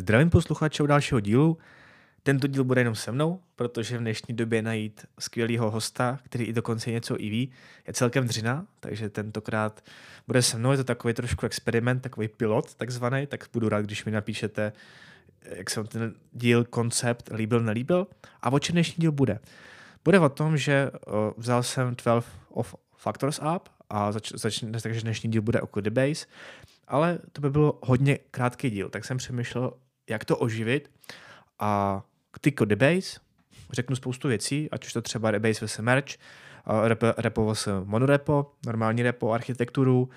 Zdravím posluchače u dalšího dílu. Tento díl bude jenom se mnou, protože v dnešní době najít skvělého hosta, který i dokonce něco i ví, je celkem dřina, takže tentokrát bude se mnou, je to takový trošku experiment, takový pilot takzvaný, tak budu rád, když mi napíšete, jak se ten díl, koncept líbil, nelíbil. A o čem dnešní díl bude? Bude o tom, že vzal jsem 12 of Factors Up a zač, zač, takže dnešní díl bude o Codebase, ale to by bylo hodně krátký díl, tak jsem přemýšlel, jak to oživit. A ty Codebase, řeknu spoustu věcí, ať už to třeba Rebase vs Merch, rep, repo vs monorepo, normální repo, architekturu,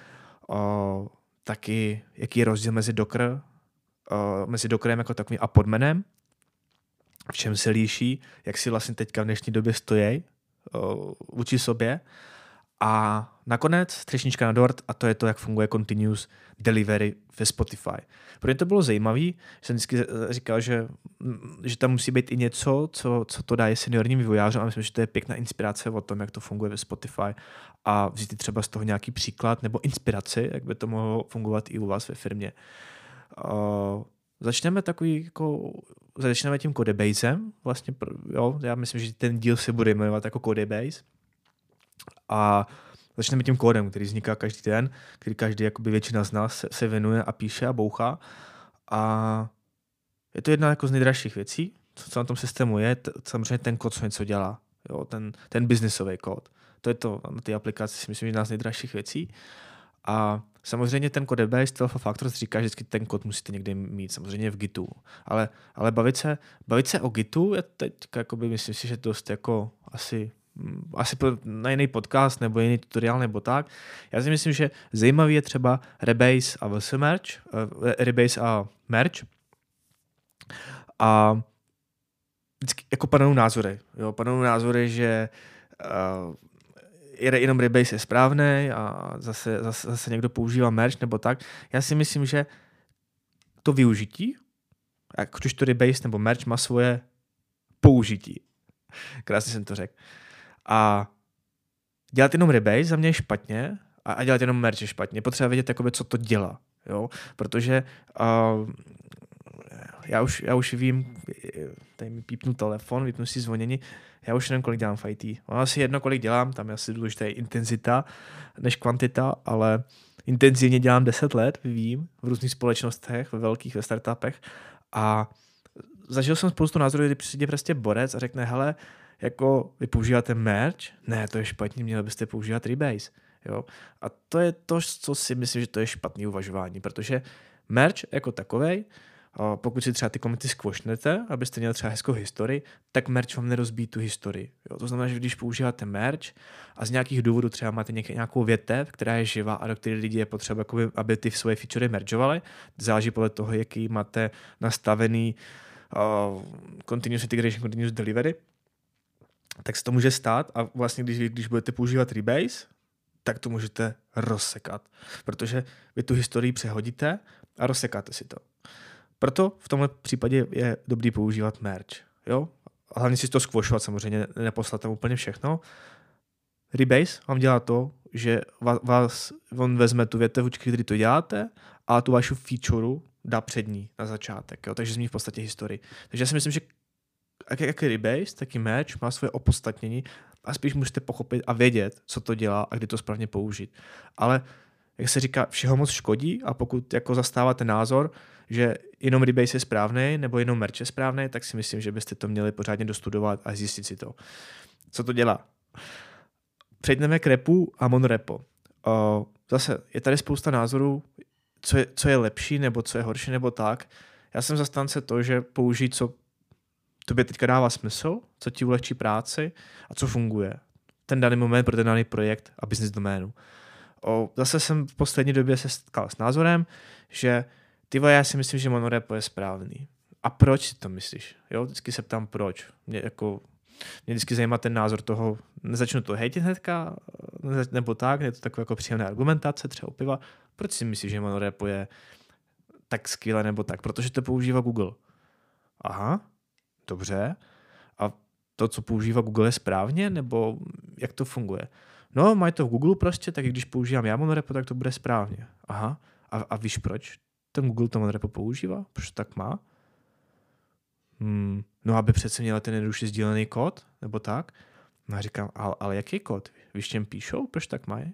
o, taky jaký je rozdíl mezi Docker, mezi Dockerem jako takovým a podmenem, v čem se líší, jak si vlastně teďka v dnešní době stojí vůči sobě. A nakonec třešnička na dort a to je to, jak funguje continuous delivery ve Spotify. Pro mě to bylo zajímavé, že jsem vždycky říkal, že, že tam musí být i něco, co, co to dá je seniorním vývojářům a myslím, že to je pěkná inspirace o tom, jak to funguje ve Spotify a vzít třeba z toho nějaký příklad nebo inspiraci, jak by to mohlo fungovat i u vás ve firmě. Uh, začneme takový jako začneme tím Codebasem, vlastně, jo, já myslím, že ten díl se bude jmenovat jako Codebase a začneme tím kódem, který vzniká každý den, který každý, jakoby většina z nás se, se věnuje a píše a bouchá. A je to jedna jako z nejdražších věcí, co na tom systému je, t- samozřejmě ten kód, co něco dělá, jo, ten, ten biznisový kód. To je to, na té aplikaci si myslím, že jedna z nejdražších věcí. A samozřejmě ten Codebase Alpha Factors říká, že vždycky ten kód musíte někdy mít, samozřejmě v Gitu. Ale, ale bavit, se, bavit se o Gitu je teď, jakoby, myslím si, že dost jako asi asi na jiný podcast nebo jiný tutoriál nebo tak. Já si myslím, že zajímavý je třeba Rebase a VS Merch, uh, Rebase a Merch. A vždycky jako panují názory. Jo, panují názory, že uh, jenom Rebase je správný a zase, zase, zase někdo používá Merch nebo tak. Já si myslím, že to využití, jak když to Rebase nebo Merch má svoje použití. Krásně jsem to řekl. A dělat jenom rebase za mě je špatně a, a dělat jenom merch je špatně. Potřeba vědět, jakoby, co to dělá. Jo? Protože uh, já, už, já už vím, tady mi pípnu telefon, vypnu si zvonění, já už nevím, kolik dělám v IT. Ono asi jedno, kolik dělám, tam je asi důležitá intenzita než kvantita, ale intenzivně dělám 10 let, vím, v různých společnostech, ve velkých, ve startupech a zažil jsem spoustu názorů, kdy přijde prostě borec a řekne, hele, jako vy používáte merch, ne, to je špatně, měli byste používat Rebase. Jo? A to je to, co si myslím, že to je špatný uvažování, protože merch jako takovej, pokud si třeba ty komity skvošnete, abyste měli třeba hezkou historii, tak merch vám nerozbíjí tu historii. Jo? To znamená, že když používáte merch a z nějakých důvodů třeba máte nějakou větev, která je živá a do které lidi je potřeba, aby ty svoje featurey mergeovali, záleží podle toho, jaký máte nastavený uh, continuous integration, continuous delivery, tak se to může stát a vlastně když, když budete používat Rebase, tak to můžete rozsekat, protože vy tu historii přehodíte a rozsekáte si to. Proto v tomhle případě je dobrý používat merge. Jo? A hlavně si to squashovat samozřejmě, neposlat tam úplně všechno. Rebase vám dělá to, že vás, on vezme tu větev, kdy to děláte a tu vašu feature dá před ní na začátek. Jo? Takže změní v podstatě historii. Takže já si myslím, že jak, jak Rebase, tak i Match má svoje opodstatnění a spíš musíte pochopit a vědět, co to dělá a kdy to správně použít. Ale jak se říká, všeho moc škodí a pokud jako zastáváte názor, že jenom Rebase je správný nebo jenom Merch je správný, tak si myslím, že byste to měli pořádně dostudovat a zjistit si to. Co to dělá? Přejdeme k repu a monorepo. zase je tady spousta názorů, co je, co je lepší nebo co je horší nebo tak. Já jsem zastánce to, že použít co tobě teďka dává smysl, co ti ulehčí práci a co funguje. Ten daný moment pro ten daný projekt a business doménu. O, zase jsem v poslední době se setkal s názorem, že ty já si myslím, že monorepo je správný. A proč si to myslíš? Jo, vždycky se ptám proč. Mě, jako, mě vždycky zajímá ten názor toho, nezačnu to hejtit hnedka, nebo tak, je to taková jako příjemná argumentace, třeba piva. Proč si myslíš, že monorepo je tak skvělé nebo tak? Protože to používá Google. Aha, dobře. A to, co používá Google, je správně, nebo jak to funguje? No, mají to v Google prostě, tak když používám já monorepo, tak to bude správně. Aha. A, a víš proč? Ten Google to monorepo používá? Proč tak má? hmm, no aby přece měla ten jednoduše sdílený kód, nebo tak. No a říkám, ale, ale jaký kód? Víš, čem píšou? Proč tak mají?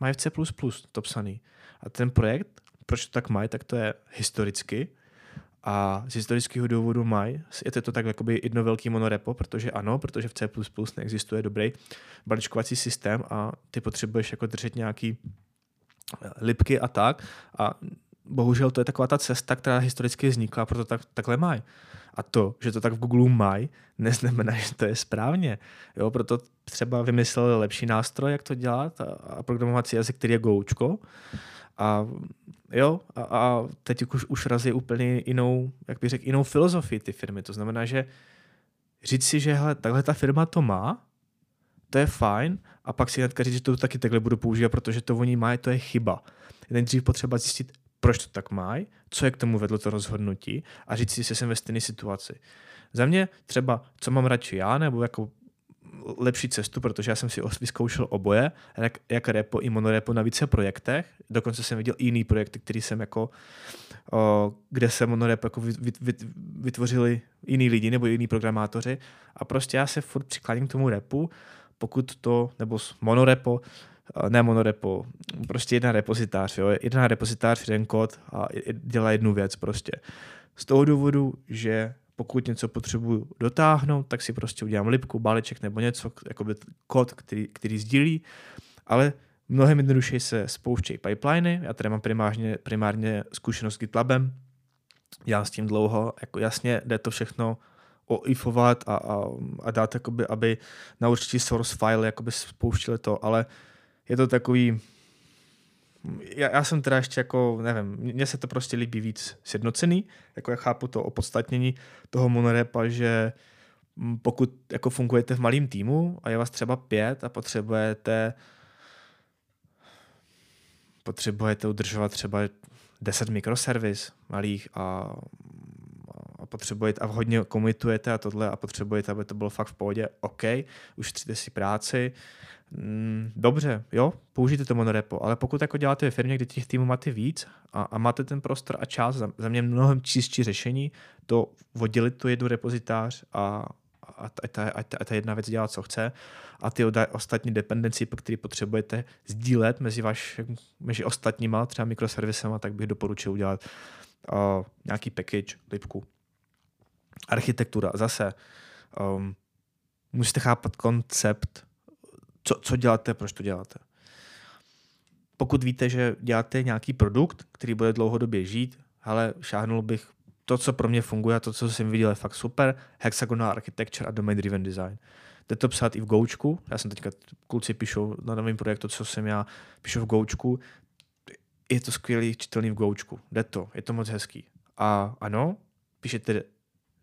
Mají v C++ to psaný. A ten projekt, proč to tak mají, tak to je historicky. A z historického důvodu mají, je to tak jakoby jedno velký monorepo, protože ano, protože v C++ neexistuje dobrý balíčkovací systém a ty potřebuješ jako držet nějaký eh, lipky a tak. A bohužel to je taková ta cesta, která historicky vznikla, proto tak, takhle mají. A to, že to tak v Google mají, neznamená, že to je správně. Jo, proto třeba vymysleli lepší nástroj, jak to dělat a, programovací jazyk, který je Goučko. A jo, a, a teď už, už razí úplně jinou, jak bych řekl, jinou filozofii ty firmy. To znamená, že říct si, že hele, takhle ta firma to má, to je fajn, a pak si hnedka říct, že to taky takhle budu používat, protože to oni mají, to je chyba. Je nejdřív potřeba zjistit, proč to tak mají, co je k tomu vedlo to rozhodnutí a říct si, že jsem ve stejné situaci. Za mě třeba, co mám radši já, nebo jako lepší cestu, protože já jsem si vyzkoušel oboje, jak, jak repo i monorepo na více projektech. Dokonce jsem viděl jiný projekty, který jsem jako, o, kde se monorepo jako vyt, vyt, vytvořili jiný lidi nebo jiní programátoři a prostě já se furt přikláním k tomu repu, pokud to, nebo monorepo, ne monorepo, prostě jedna repozitář, jo, jedna repozitář, jeden kód a dělá jednu věc prostě. Z toho důvodu, že pokud něco potřebuju dotáhnout, tak si prostě udělám lipku, balíček nebo něco, jako kód, který, který sdílí, ale mnohem jednodušeji se spouštějí pipeliny, já tady mám primárně, primárně zkušenost s GitLabem, já s tím dlouho, jako jasně jde to všechno oifovat a, a, a dát, jakoby, aby na určitý source file jakoby spouštili to, ale je to takový, já, já jsem teda ještě jako, nevím, mně se to prostě líbí víc sjednocený, jako já chápu to opodstatnění toho monorepa, že pokud jako fungujete v malém týmu a je vás třeba pět a potřebujete potřebujete udržovat třeba 10 mikroservis malých a, a potřebujete a hodně komitujete a tohle a potřebujete, aby to bylo fakt v pohodě, OK, ušetříte si práci, Mm, dobře, jo, použijte to monorepo, ale pokud jako děláte ve firmě, kde těch týmů máte víc a, a máte ten prostor a čas, za, za mě mnohem čistší řešení, to oddělit tu jednu repozitář a, a, a, ta, a, ta, a ta jedna věc dělá, co chce a ty ostatní dependenci, které potřebujete sdílet mezi, vaš, mezi ostatníma, třeba mikroservisema, tak bych doporučil udělat uh, nějaký package, lipku. Architektura, zase um, musíte chápat koncept co, co děláte, proč to děláte. Pokud víte, že děláte nějaký produkt, který bude dlouhodobě žít, ale šáhnul bych to, co pro mě funguje a to, co jsem viděl, je fakt super. Hexagonal architecture a domain driven design. Jde to psát i v Goučku. Já jsem teďka, kluci píšou na novém projektu, co jsem já, píšu v Goučku. Je to skvělý čitelný v Goučku. Jde to, je to moc hezký. A ano, píšete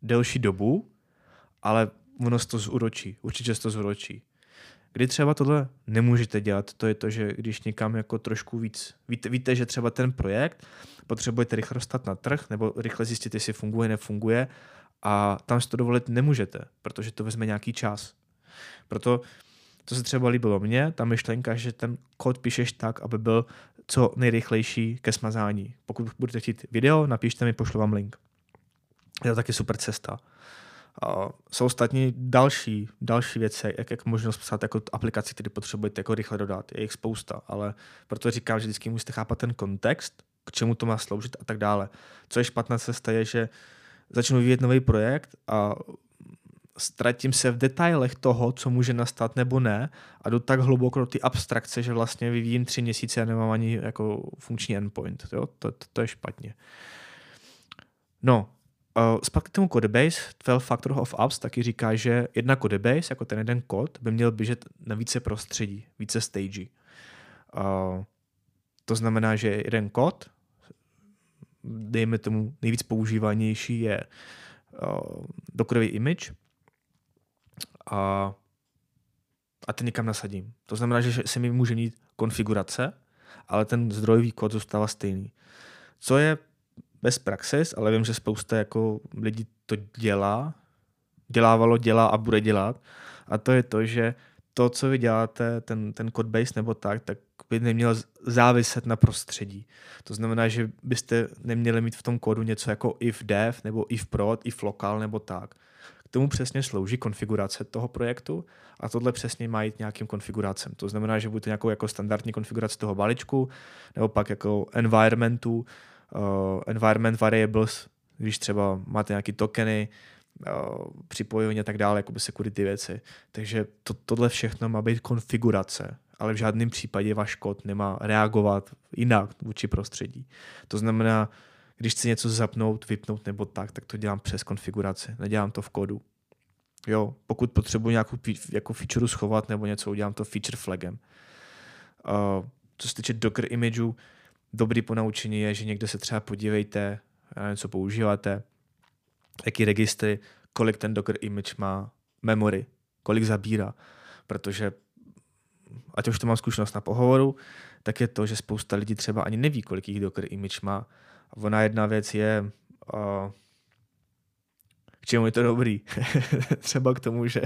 delší dobu, ale ono to zúročí. Určitě se to zúročí. Kdy třeba tohle nemůžete dělat, to je to, že když někam jako trošku víc, víte, víte, že třeba ten projekt potřebujete rychle dostat na trh nebo rychle zjistit, jestli funguje, nefunguje a tam si to dovolit nemůžete, protože to vezme nějaký čas. Proto to se třeba líbilo mně, ta myšlenka, že ten kód píšeš tak, aby byl co nejrychlejší ke smazání. Pokud budete chtít video, napište mi, pošlu vám link. Je to taky super cesta. Uh, jsou ostatní další, další věci, jak, jak možnost psát jako aplikaci, které potřebujete jako rychle dodat. Je jich spousta, ale proto říkám, že vždycky musíte chápat ten kontext, k čemu to má sloužit a tak dále. Co je špatná cesta je, že začnu vyvíjet nový projekt a ztratím se v detailech toho, co může nastat nebo ne a jdu tak hluboko do ty abstrakce, že vlastně vyvíjím tři měsíce a nemám ani jako funkční endpoint. Jo? To, to, to je špatně. No, Uh, zpátky k tomu Codebase, 12 Factor of Apps taky říká, že jedna Codebase, jako ten jeden kód, by měl běžet na více prostředí, více stage. Uh, to znamená, že jeden kód, dejme tomu nejvíc používanější je uh, dokodový image a, a ten někam nasadím. To znamená, že se mi může mít konfigurace, ale ten zdrojový kód zůstává stejný. Co je bez praxis, ale vím, že spousta jako lidí to dělá, dělávalo, dělá a bude dělat. A to je to, že to, co vy děláte, ten, ten codebase nebo tak, tak by neměl záviset na prostředí. To znamená, že byste neměli mít v tom kódu něco jako if dev nebo if prod, if local nebo tak. K tomu přesně slouží konfigurace toho projektu a tohle přesně má jít nějakým konfiguracem. To znamená, že budete nějakou jako standardní konfiguraci toho balíčku nebo pak jako environmentu, uh, environment variables, když třeba máte nějaké tokeny, uh, připojení a tak dále, jako by security věci. Takže to, tohle všechno má být konfigurace, ale v žádném případě váš kód nemá reagovat jinak vůči prostředí. To znamená, když chci něco zapnout, vypnout nebo tak, tak to dělám přes konfiguraci, nedělám to v kódu. Jo, pokud potřebuji nějakou jako feature schovat nebo něco, udělám to feature flagem. Uh, co se týče Docker imageu, dobrý ponaučení je, že někde se třeba podívejte, co používáte, jaký registry, kolik ten Docker image má memory, kolik zabírá, protože ať už to mám zkušenost na pohovoru, tak je to, že spousta lidí třeba ani neví, kolik jich Docker image má. A ona jedna věc je, uh, k čemu je to dobrý. třeba k tomu, že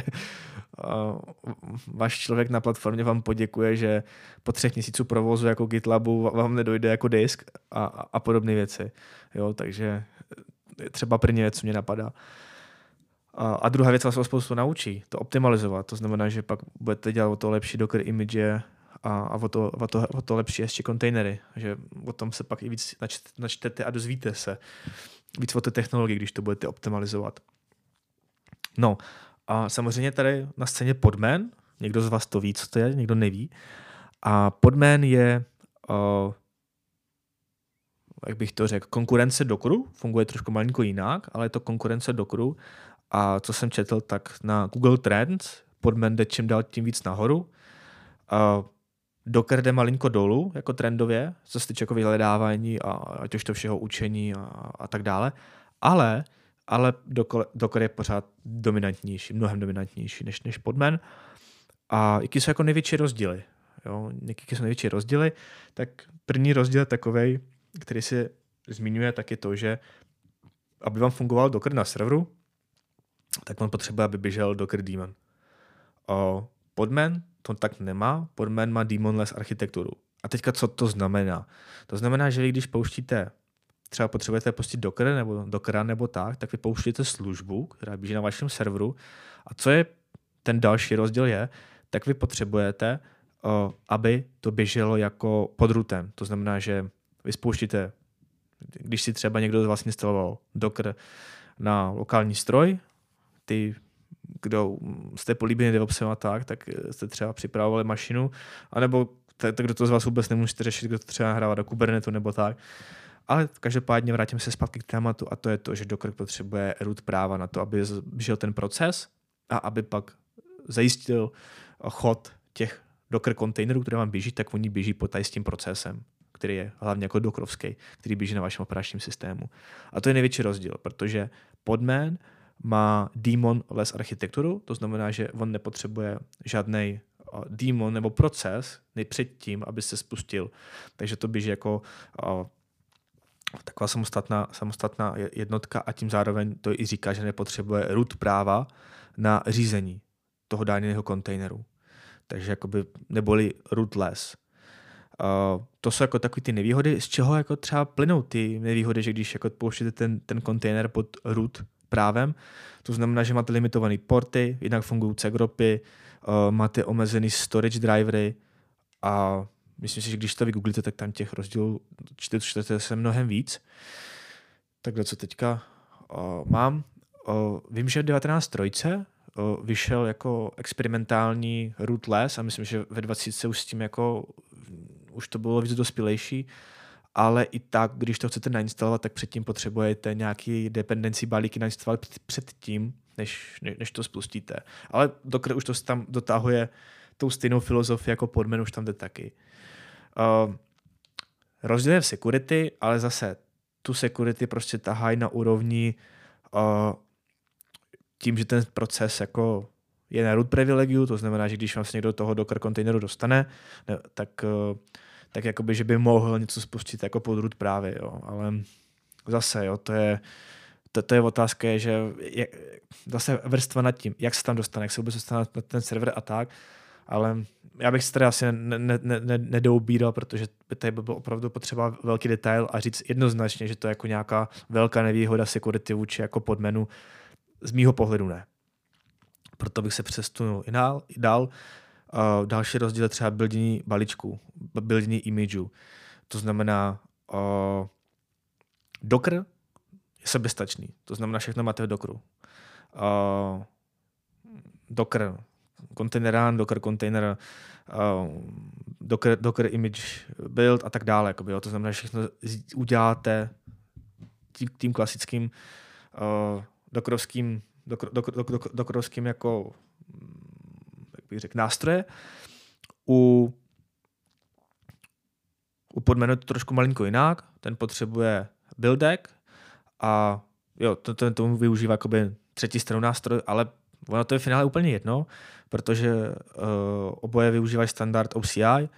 váš člověk na platformě vám poděkuje, že po třech měsíců provozu jako GitLabu vám nedojde jako disk a, a podobné věci. Jo, takže třeba první věc, co mě napadá. A, a druhá věc vás o spoustu naučí, to optimalizovat. To znamená, že pak budete dělat o to lepší Docker image a, a o, to, o, to, o to lepší ještě kontejnery. Že o tom se pak i víc načtete a dozvíte se víc o té technologii, když to budete optimalizovat. No a samozřejmě tady na scéně Podman, někdo z vás to ví, co to je, někdo neví. A Podman je uh, jak bych to řekl, konkurence Dockeru, funguje trošku malinko jinak, ale je to konkurence Dockeru a co jsem četl, tak na Google Trends Podman jde čím dál tím víc nahoru. Uh, Docker jde malinko dolů, jako trendově, co se týče jako vyhledávání a ať už to všeho učení a, a tak dále. Ale, ale Docker je pořád dominantnější, mnohem dominantnější než, než Podman. A jaký jsou jako největší rozdíly? Jo, jaký jsou největší rozdíly? Tak první rozdíl takový, který se zmiňuje, tak je to, že aby vám fungoval Docker na serveru, tak on potřebuje, aby běžel Docker daemon. O, Podman to tak nemá, Podman má daemonless architekturu. A teďka co to znamená? To znamená, že vy když pouštíte, třeba potřebujete pustit Docker nebo Dockera nebo tak, tak vy pouštíte službu, která běží na vašem serveru. A co je ten další rozdíl je, tak vy potřebujete, aby to běželo jako pod routem. To znamená, že vy spouštíte, když si třeba někdo z vás instaloval Docker na lokální stroj, ty, kdo jste políbení DevOpsem a tak, tak jste třeba připravovali mašinu, anebo tak, kdo to z vás vůbec nemůžete řešit, kdo to třeba hrává do Kubernetu nebo tak. Ale každopádně vrátím se zpátky k tématu a to je to, že Docker potřebuje root práva na to, aby žil ten proces a aby pak zajistil chod těch Docker kontejnerů, které vám běží, tak oni běží pod s tím procesem který je hlavně jako dokrovský, který běží na vašem operačním systému. A to je největší rozdíl, protože Podman má daemon less architekturu, to znamená, že on nepotřebuje žádný uh, daemon nebo proces předtím, aby se spustil. Takže to běží jako uh, taková samostatná, samostatná jednotka a tím zároveň to i říká, že nepotřebuje root práva na řízení toho daného kontejneru. Takže jakoby neboli rootless. Uh, to jsou jako takové ty nevýhody, z čeho jako třeba plynou ty nevýhody, že když jako pouštíte ten, ten kontejner pod root právem, to znamená, že máte limitované porty, jinak fungují cgropy, uh, máte omezený storage drivery a myslím si, že když to vygooglíte, tak tam těch rozdílů čtete se mnohem víc. Takhle, co teďka uh, mám. Uh, vím, že 19 trojce uh, vyšel jako experimentální rootless a myslím, že ve 20 už s tím jako už to bylo víc dospělejší, ale i tak, když to chcete nainstalovat, tak předtím potřebujete nějaký dependency balíky nainstalovat předtím, než, než to spustíte. Ale Docker už to tam dotahuje tou stejnou filozofii jako podmen už tam jde taky. Uh, rozdíl je v security, ale zase tu security prostě tahají na úrovni uh, tím, že ten proces jako je na root privilegiu, to znamená, že když vám se někdo do toho Docker kontejneru dostane, ne, tak uh, tak jakoby, že by mohl něco spustit jako podrud právě, jo. ale zase, jo, to je, to, to je otázka, že je, zase vrstva nad tím, jak se tam dostane, jak se vůbec dostane na ten server a tak. Ale já bych se tady asi ne, ne, ne, protože by tady by byl opravdu potřeba velký detail a říct jednoznačně, že to je jako nějaká velká nevýhoda security vůči jako podmenu. Z mýho pohledu ne. Proto bych se přestunul i dál. I dál. Uh, další rozdíl je třeba buildění balíčků, buildění imageu. To znamená, uh, Docker je sebestačný. To znamená, všechno máte v Dockeru. Uh, Docker, kontejnerán, Docker container, uh, Docker, Docker image build a tak dále. Jakoby, jo. To znamená, že všechno uděláte tím, tím klasickým uh, dokrovským, dokr, dokr, dokr, dokrovským jako jak bych řekl, nástroje. U, u podmenu to trošku malinko jinak. Ten potřebuje buildek a jo, to, to, tomu využívá jakoby třetí stranu nástroj, ale ono to je v finále úplně jedno, protože uh, oboje využívají standard OCI,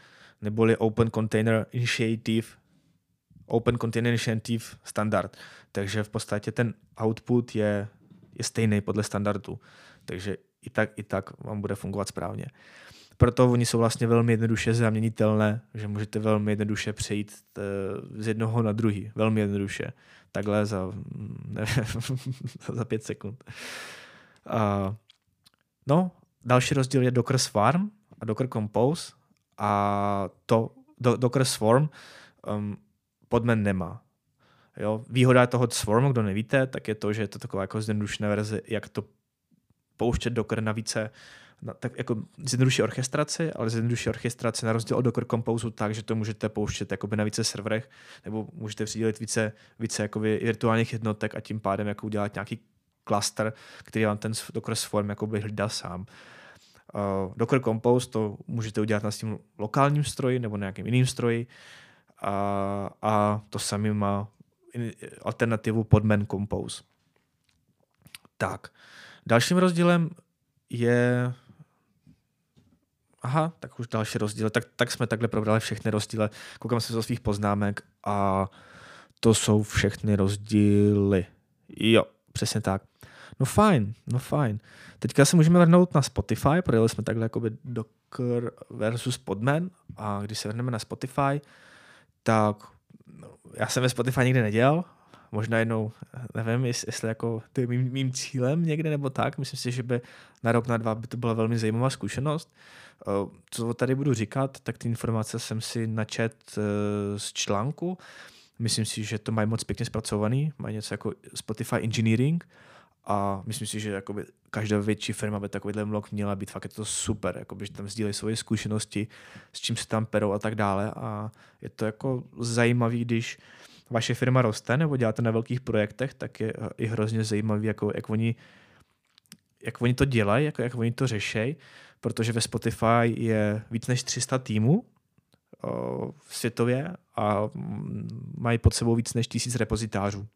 neboli Open Container Initiative, Open Container Initiative standard. Takže v podstatě ten output je, je stejný podle standardu. Takže i tak, i tak vám bude fungovat správně. Proto oni jsou vlastně velmi jednoduše zaměnitelné, že můžete velmi jednoduše přejít eh, z jednoho na druhý. Velmi jednoduše. Takhle za, nevím, za pět sekund. Uh, no, další rozdíl je Docker Swarm a Docker Compose a to do, Docker Swarm um, podmen nemá. Jo? Výhoda toho Swarmu, kdo nevíte, tak je to, že je to taková jako zjednodušená verze, jak to pouštět Docker na více na, tak jako zjednoduší orchestraci, ale zjednoduší orchestraci na rozdíl od Docker Compose tak, že to můžete pouštět jakoby na více serverech, nebo můžete přidělit více, více jakoby virtuálních jednotek a tím pádem jako udělat nějaký cluster, který vám ten Docker Swarm jakoby hlídá sám. Uh, Docker Compose to můžete udělat na tím lokálním stroji nebo na nějakým jiným stroji a, a to samý má alternativu podman Compose. Tak, dalším rozdílem je Aha, tak už další rozdíl. Tak, tak jsme takhle probrali všechny rozdíly. Koukám se do svých poznámek a to jsou všechny rozdíly. Jo, přesně tak. No fajn, no fajn. Teďka se můžeme vrhnout na Spotify, projeli jsme takhle jakoby Docker versus Podman a když se vrhneme na Spotify, tak no, já jsem ve Spotify nikdy nedělal, možná jednou, nevím, jestli jako to je mým, mým cílem někde nebo tak, myslím si, že by na rok, na dva by to byla velmi zajímavá zkušenost. Co tady budu říkat, tak ty informace jsem si načet eh, z článku, myslím si, že to mají moc pěkně zpracovaný, mají něco jako Spotify Engineering, a myslím si, že jakoby každá větší firma by takovýhle vlog měla být fakt je to super, jakoby, že tam sdílejí svoje zkušenosti, s čím se tam perou a tak dále a je to jako zajímavý, když vaše firma roste nebo děláte na velkých projektech, tak je i hrozně zajímavý, jako, jak, oni, jak oni to dělají, jako, jak oni to řeší, protože ve Spotify je víc než 300 týmů o, světově a mají pod sebou víc než tisíc repozitářů.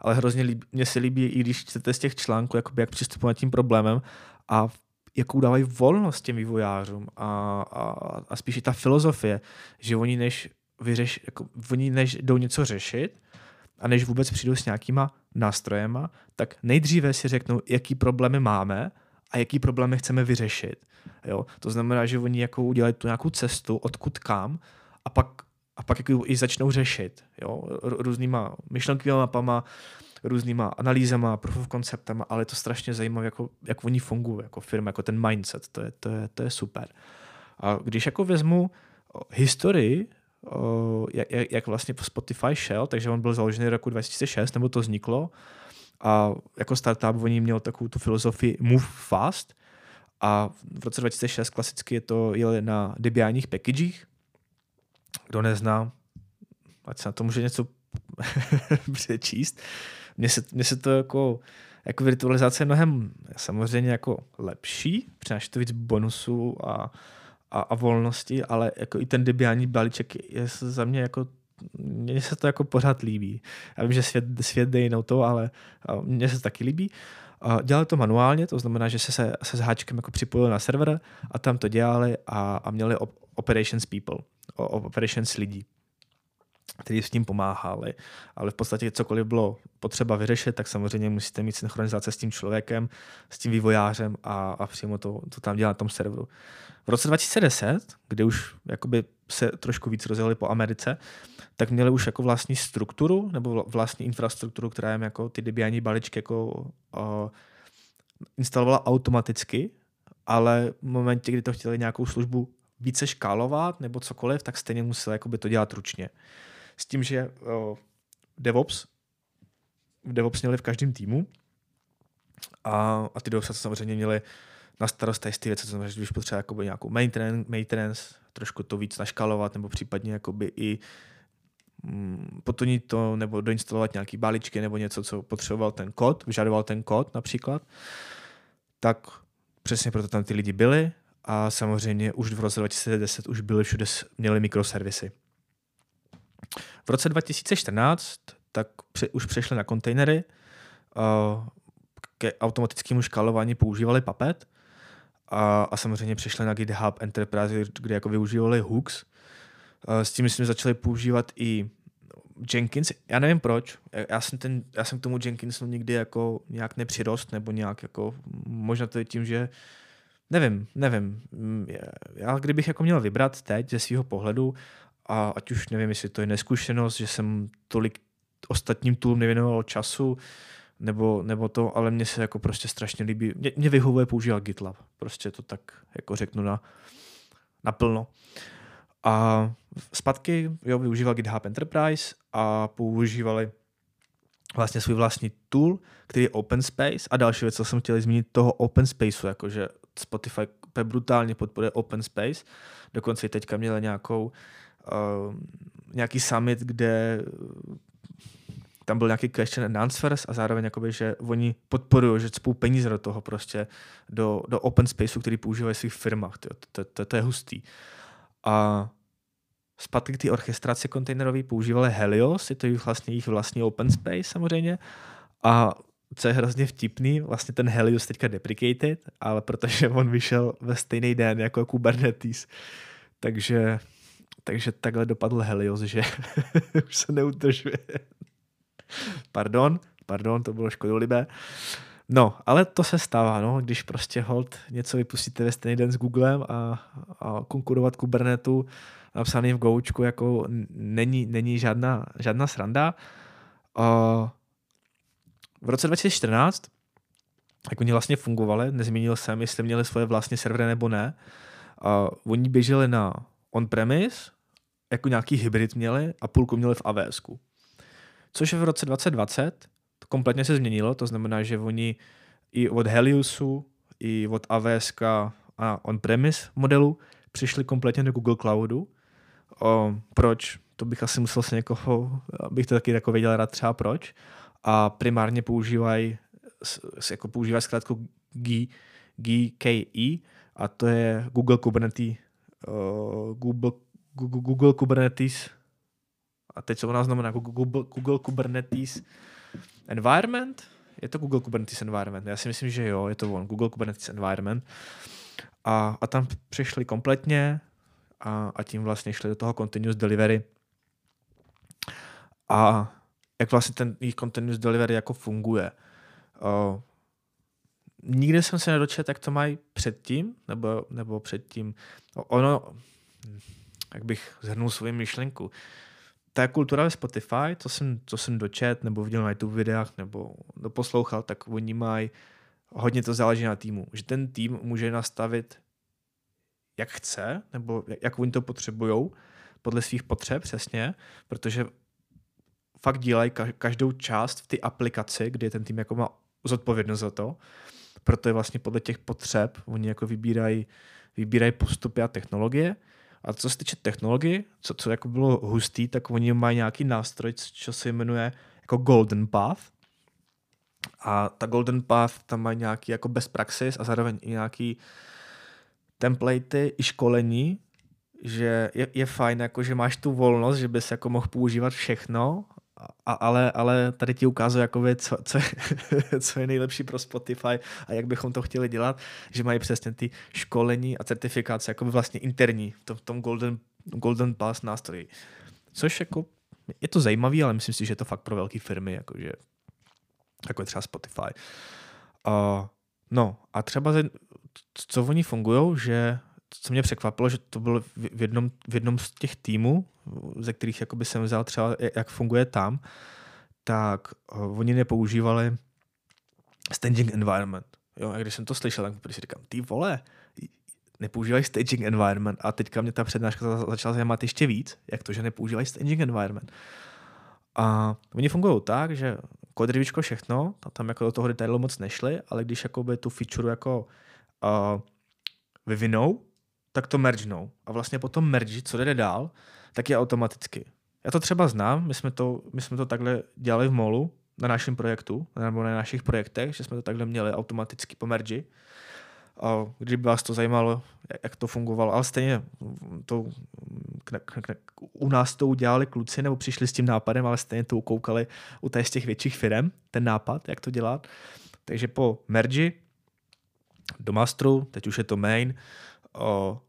Ale hrozně líbí, mně se líbí, i když čtete z těch článků, jakoby, jak přistupovat tím problémem a jakou dávají volnost těm vývojářům a, a, a spíš i ta filozofie, že oni než vyřeš, jako, oni než jdou něco řešit a než vůbec přijdou s nějakýma nástrojema, tak nejdříve si řeknou, jaký problémy máme a jaký problémy chceme vyřešit. Jo? To znamená, že oni jako udělají tu nějakou cestu, odkud kam a pak, a pak jako i začnou řešit. Jo? Různýma myšlenkovými mapama, různýma analýzama, proof of conceptama, ale je to strašně zajímavé, jako, jak oni fungují jako firma, jako ten mindset, to je, to je, to je super. A když jako vezmu historii jak, jak vlastně Spotify šel, takže on byl založený v roku 2006, nebo to vzniklo. A jako startup oni měl takovou tu filozofii move fast a v roce 2006 klasicky je to jeli na debiánních packagech. Kdo nezná, ať se na to může něco přečíst. Mně se, mně se to jako, jako virtualizace je mnohem samozřejmě jako lepší, přináší to víc bonusů a a, a volnosti, ale jako i ten debiální balíček je za mě jako mně se to jako pořád líbí. Já vím, že svět, svět jde jinou to, ale mně se to taky líbí. Dělali to manuálně, to znamená, že se, se, se s háčkem jako připojili na server a tam to dělali a, a měli op, operations people, operations lidí. Který s tím pomáhali, ale v podstatě cokoliv bylo potřeba vyřešit, tak samozřejmě musíte mít synchronizace s tím člověkem, s tím vývojářem a, a přímo to, to tam dělat na tom serveru. V roce 2010, kdy už jakoby se trošku víc rozjeli po Americe, tak měli už jako vlastní strukturu nebo vlastní infrastrukturu, která jim jako ty Debiani balíčky jako uh, instalovala automaticky, ale v momentě, kdy to chtěli nějakou službu více škálovat nebo cokoliv, tak stejně museli jakoby to dělat ručně. S tím, že uh, DevOps, DevOps měli v každém týmu a, a ty DevOps samozřejmě měli na starost ty věci, co znamená, že když potřeba jakoby nějakou maintenance, maintenance, trošku to víc naškalovat, nebo případně jakoby i mm, potunit to, nebo doinstalovat nějaký balíčky, nebo něco, co potřeboval ten kód, vyžadoval ten kód například, tak přesně proto tam ty lidi byli a samozřejmě už v roce 2010 už byly všude, měli mikroservisy. V roce 2014 tak pře, už přešli na kontejnery, uh, ke automatickému škálování používali Puppet a, a samozřejmě přešli na GitHub Enterprise, kde jako využívali hooks. Uh, s tím jsme začali používat i Jenkins, já nevím proč, já jsem, ten, já jsem k tomu Jenkinsu nikdy jako nějak nepřirost, nebo nějak jako, možná to je tím, že nevím, nevím. Já kdybych jako měl vybrat teď ze svého pohledu, a ať už nevím, jestli to je neskušenost, že jsem tolik ostatním toolům nevěnoval času, nebo, nebo to, ale mně se jako prostě strašně líbí. Mě, mě vyhovuje používat GitLab. Prostě to tak jako řeknu na, naplno. A zpátky jo, využíval GitHub Enterprise a používali vlastně svůj vlastní tool, který je Open Space a další věc, co jsem chtěl zmínit, toho Open Spaceu, jakože Spotify brutálně podporuje Open Space, dokonce i teďka měli nějakou uh, nějaký summit, kde tam byl nějaký question and answers a zároveň jakoby, že oni podporují, že cpou peníze do toho prostě, do, do open spaceu, který používají v svých firmách. To, to, to, to je hustý. A zpátky k té orchestraci kontejnerové používali Helios, je to jich vlastně jejich vlastní open space samozřejmě. A co je hrozně vtipný, vlastně ten Helios teďka deprecated, ale protože on vyšel ve stejný den jako Kubernetes, takže, takže takhle dopadl Helios, že už se neutržuje. pardon, pardon, to bylo škodolibé. No, ale to se stává, no, když prostě hold něco vypustíte ve stejný den s Googlem a, a konkurovat Kubernetu napsaný v Goučku jako není, není žádná, žádná sranda. Uh, v roce 2014, jak oni vlastně fungovali, nezmínil jsem, jestli měli svoje vlastní servery nebo ne, uh, oni běželi na on-premise, jako nějaký hybrid měli a půlku měli v AWS. Což v roce 2020 to kompletně se změnilo, to znamená, že oni i od Heliusu, i od AWS a on-premise modelu přišli kompletně do Google Cloudu. O, proč? To bych asi musel se někoho, abych to taky jako věděl rád třeba proč. A primárně používají jako používají zkrátku GKE a to je Google Kubernetes uh, Google, Google, Google Kubernetes a teď co ona znamená Google, Google Kubernetes Environment? Je to Google Kubernetes Environment? Já si myslím, že jo, je to on, Google Kubernetes Environment. A, a tam přišli kompletně a, a tím vlastně šli do toho continuous delivery. A jak vlastně ten jejich continuous delivery jako funguje. Uh, nikdy jsem se nedočet, jak to mají předtím, nebo, nebo předtím. Ono, jak bych zhrnul svou myšlenku, ta kultura ve Spotify, co jsem, co jsem dočet, nebo viděl na YouTube videách, nebo doposlouchal, tak oni mají, hodně to záleží na týmu. Že ten tým může nastavit, jak chce, nebo jak oni to potřebují, podle svých potřeb přesně, protože fakt dělají každou část v té aplikaci, kdy ten tým jako má zodpovědnost za to. Proto je vlastně podle těch potřeb, oni jako vybírají, vybírají postupy a technologie a co se týče technologie, co, co jako bylo hustý, tak oni mají nějaký nástroj, co se jmenuje jako Golden Path. A ta Golden Path tam mají nějaký jako best practice a zároveň i nějaký templatey i školení, že je, je fajn, jako že máš tu volnost, že bys jako mohl používat všechno a, ale, ale tady ti jakoby, co, co, je, co je nejlepší pro Spotify a jak bychom to chtěli dělat, že mají přesně ty školení a certifikace jako vlastně interní v tom, v tom Golden, Golden Pass nástroji. Což jako je to zajímavý, ale myslím si, že je to fakt pro velké firmy, jakože, jako je třeba Spotify. Uh, no a třeba, co oni fungují, že co mě překvapilo, že to bylo v jednom, v jednom z těch týmů, ze kterých jakoby jsem vzal třeba, jak funguje tam, tak uh, oni nepoužívali staging environment. Jo, a když jsem to slyšel, tak si říkám, ty vole, nepoužívají staging environment a teďka mě ta přednáška začala zajímat ještě víc, jak to, že nepoužívají staging environment. A oni fungují tak, že kodrivičko všechno, tam jako do toho detailu moc nešli, ale když jakoby tu feature jako uh, vyvinou, tak to mergenou. A vlastně potom merge, co jde dál, tak je automaticky. Já to třeba znám, my jsme to, my jsme to takhle dělali v Molu, na našem projektu, nebo na našich projektech, že jsme to takhle měli automaticky po merge. A kdyby vás to zajímalo, jak to fungovalo, ale stejně to, k, k, k, u nás to udělali kluci, nebo přišli s tím nápadem, ale stejně to ukoukali u té z těch větších firm, ten nápad, jak to dělat. Takže po merge do masteru, teď už je to main, o,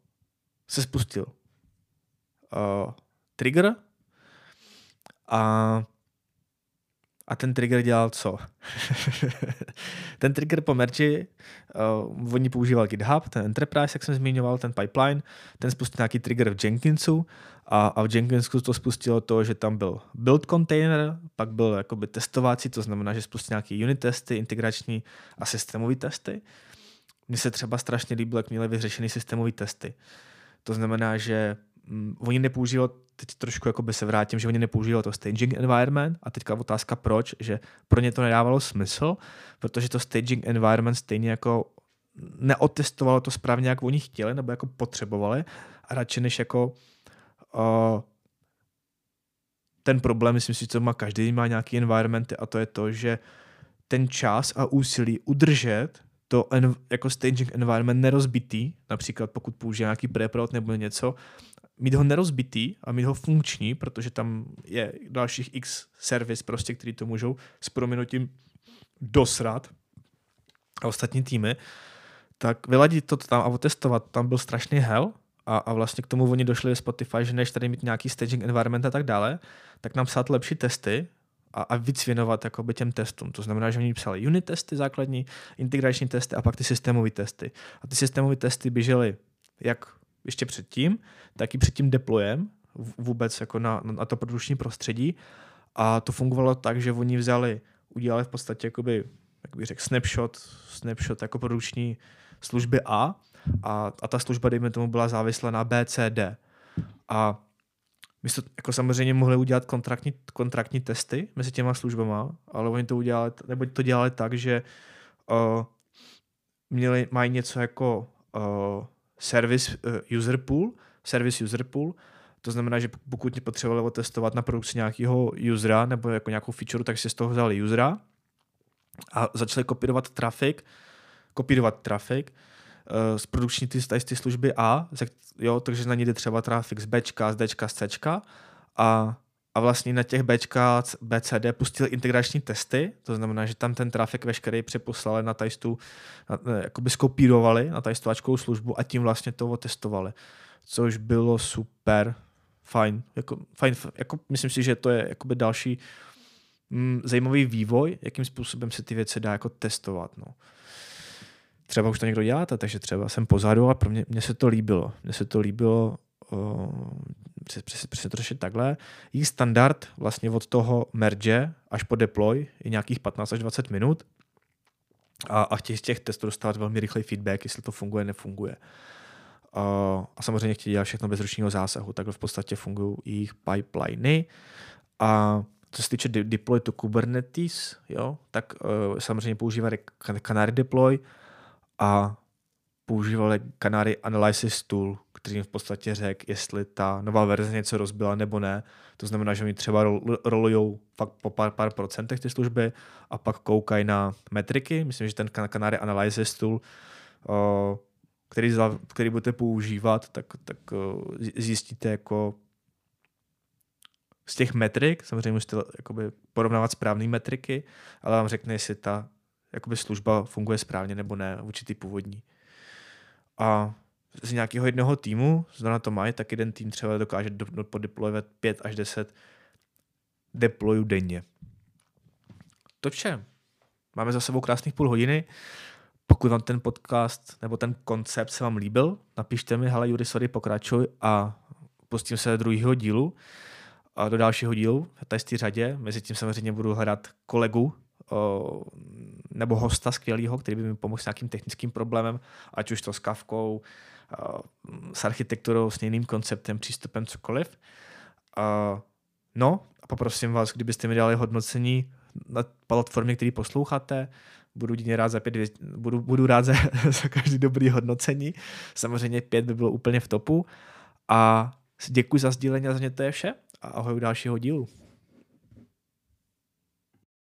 se spustil o, trigger a a ten trigger dělal co? ten trigger po merči, uh, oni používal GitHub, ten Enterprise, jak jsem zmiňoval, ten pipeline, ten spustil nějaký trigger v Jenkinsu a, a v Jenkinsu to spustilo to, že tam byl build container, pak byl jakoby testovací, to znamená, že spustil nějaký unit testy, integrační a systémové testy. Mně se třeba strašně líbilo, jak měli vyřešený systémové testy. To znamená, že mm, oni nepoužívali, teď trošku jako by se vrátím, že oni nepoužívali to staging environment a teďka otázka proč, že pro ně to nedávalo smysl, protože to staging environment stejně jako neotestovalo to správně, jak oni chtěli nebo jako potřebovali a radši než jako uh, ten problém, myslím si, co má každý, má nějaký environmenty a to je to, že ten čas a úsilí udržet to jako staging environment nerozbitý, například pokud použije nějaký preprod nebo něco, mít ho nerozbitý a mít ho funkční, protože tam je dalších x servis prostě, který to můžou s prominutím dosrat a ostatní týmy, tak vyladit to tam a otestovat, tam byl strašný hell a, a vlastně k tomu oni došli ve Spotify, že než tady mít nějaký staging environment a tak dále, tak nám psát lepší testy a, a víc věnovat jakoby těm testům. To znamená, že oni psali unit testy základní, integrační testy a pak ty systémové testy. A ty systémové testy běžely jak ještě předtím, tak i před tím deployem vůbec jako na, na to produkční prostředí. A to fungovalo tak, že oni vzali, udělali v podstatě jakoby, jak bych řekl, snapshot, snapshot jako produkční služby A a, a ta služba, dejme tomu, byla závislá na BCD. A my jsme jako samozřejmě mohli udělat kontraktní, kontraktní testy mezi těma službama, ale oni to udělali, nebo to dělali tak, že uh, měli, mají něco jako uh, service uh, user pool, service user pool, to znamená, že pokud potřebovali otestovat na produkci nějakého usera nebo jako nějakou feature, tak si z toho vzali usera a začali kopírovat trafik, kopírovat trafik uh, z produkční ty, ty služby A, jo, takže na ní jde třeba trafik z Bčka, z Dčka, z Cčka. A a vlastně na těch Bčka, BCD pustili integrační testy, to znamená, že tam ten trafik veškerý přeposlali na tajstu, jakoby skopírovali na tajstovačkou službu a tím vlastně to otestovali, což bylo super, fajn, jako, fajn, jako myslím si, že to je jakoby další mm, zajímavý vývoj, jakým způsobem se ty věci dá jako testovat, no. Třeba už to někdo děláte, takže třeba jsem pozadu a pro mě, mě se to líbilo. Mně se to líbilo přesně to řešit takhle. Jejich standard vlastně od toho merge až po deploy je nějakých 15 až 20 minut a, a chtějí z těch testů dostávat velmi rychlý feedback, jestli to funguje, nefunguje. A, a samozřejmě chtějí dělat všechno bez ručního zásahu, takhle v podstatě fungují jejich pipeliny. A co se týče de- deploy to Kubernetes, jo, tak uh, samozřejmě používají Canary deploy a používali Canary Analysis Tool, který jim v podstatě řekl, jestli ta nová verze něco rozbila nebo ne. To znamená, že oni třeba rolují fakt po pár, pár procentech ty služby a pak koukají na metriky. Myslím, že ten Canary Analysis Tool, který, který budete používat, tak, tak zjistíte jako z těch metrik, samozřejmě musíte porovnávat správné metriky, ale vám řekne, jestli ta jakoby služba funguje správně nebo ne, určitý původní. A z nějakého jednoho týmu, zda na to mají, tak jeden tým třeba dokáže podeployovat 5 až 10 deployu denně. To vše. Máme za sebou krásných půl hodiny. Pokud vám ten podcast nebo ten koncept se vám líbil, napište mi, hele Jury, sorry, pokračuj a pustím se do druhého dílu a do dalšího dílu, z té řadě. Mezi tím samozřejmě budu hledat kolegu nebo hosta skvělého, který by mi pomohl s nějakým technickým problémem, ať už to s kavkou, o, s architekturou, s jiným konceptem, přístupem, cokoliv. No a poprosím vás, kdybyste mi dali hodnocení na platformě, který posloucháte, budu rád za pět, budu, budu rád za, za každý dobrý hodnocení. Samozřejmě pět by bylo úplně v topu. A děkuji za sdílení a za mě to je vše. A ahoj u dalšího dílu.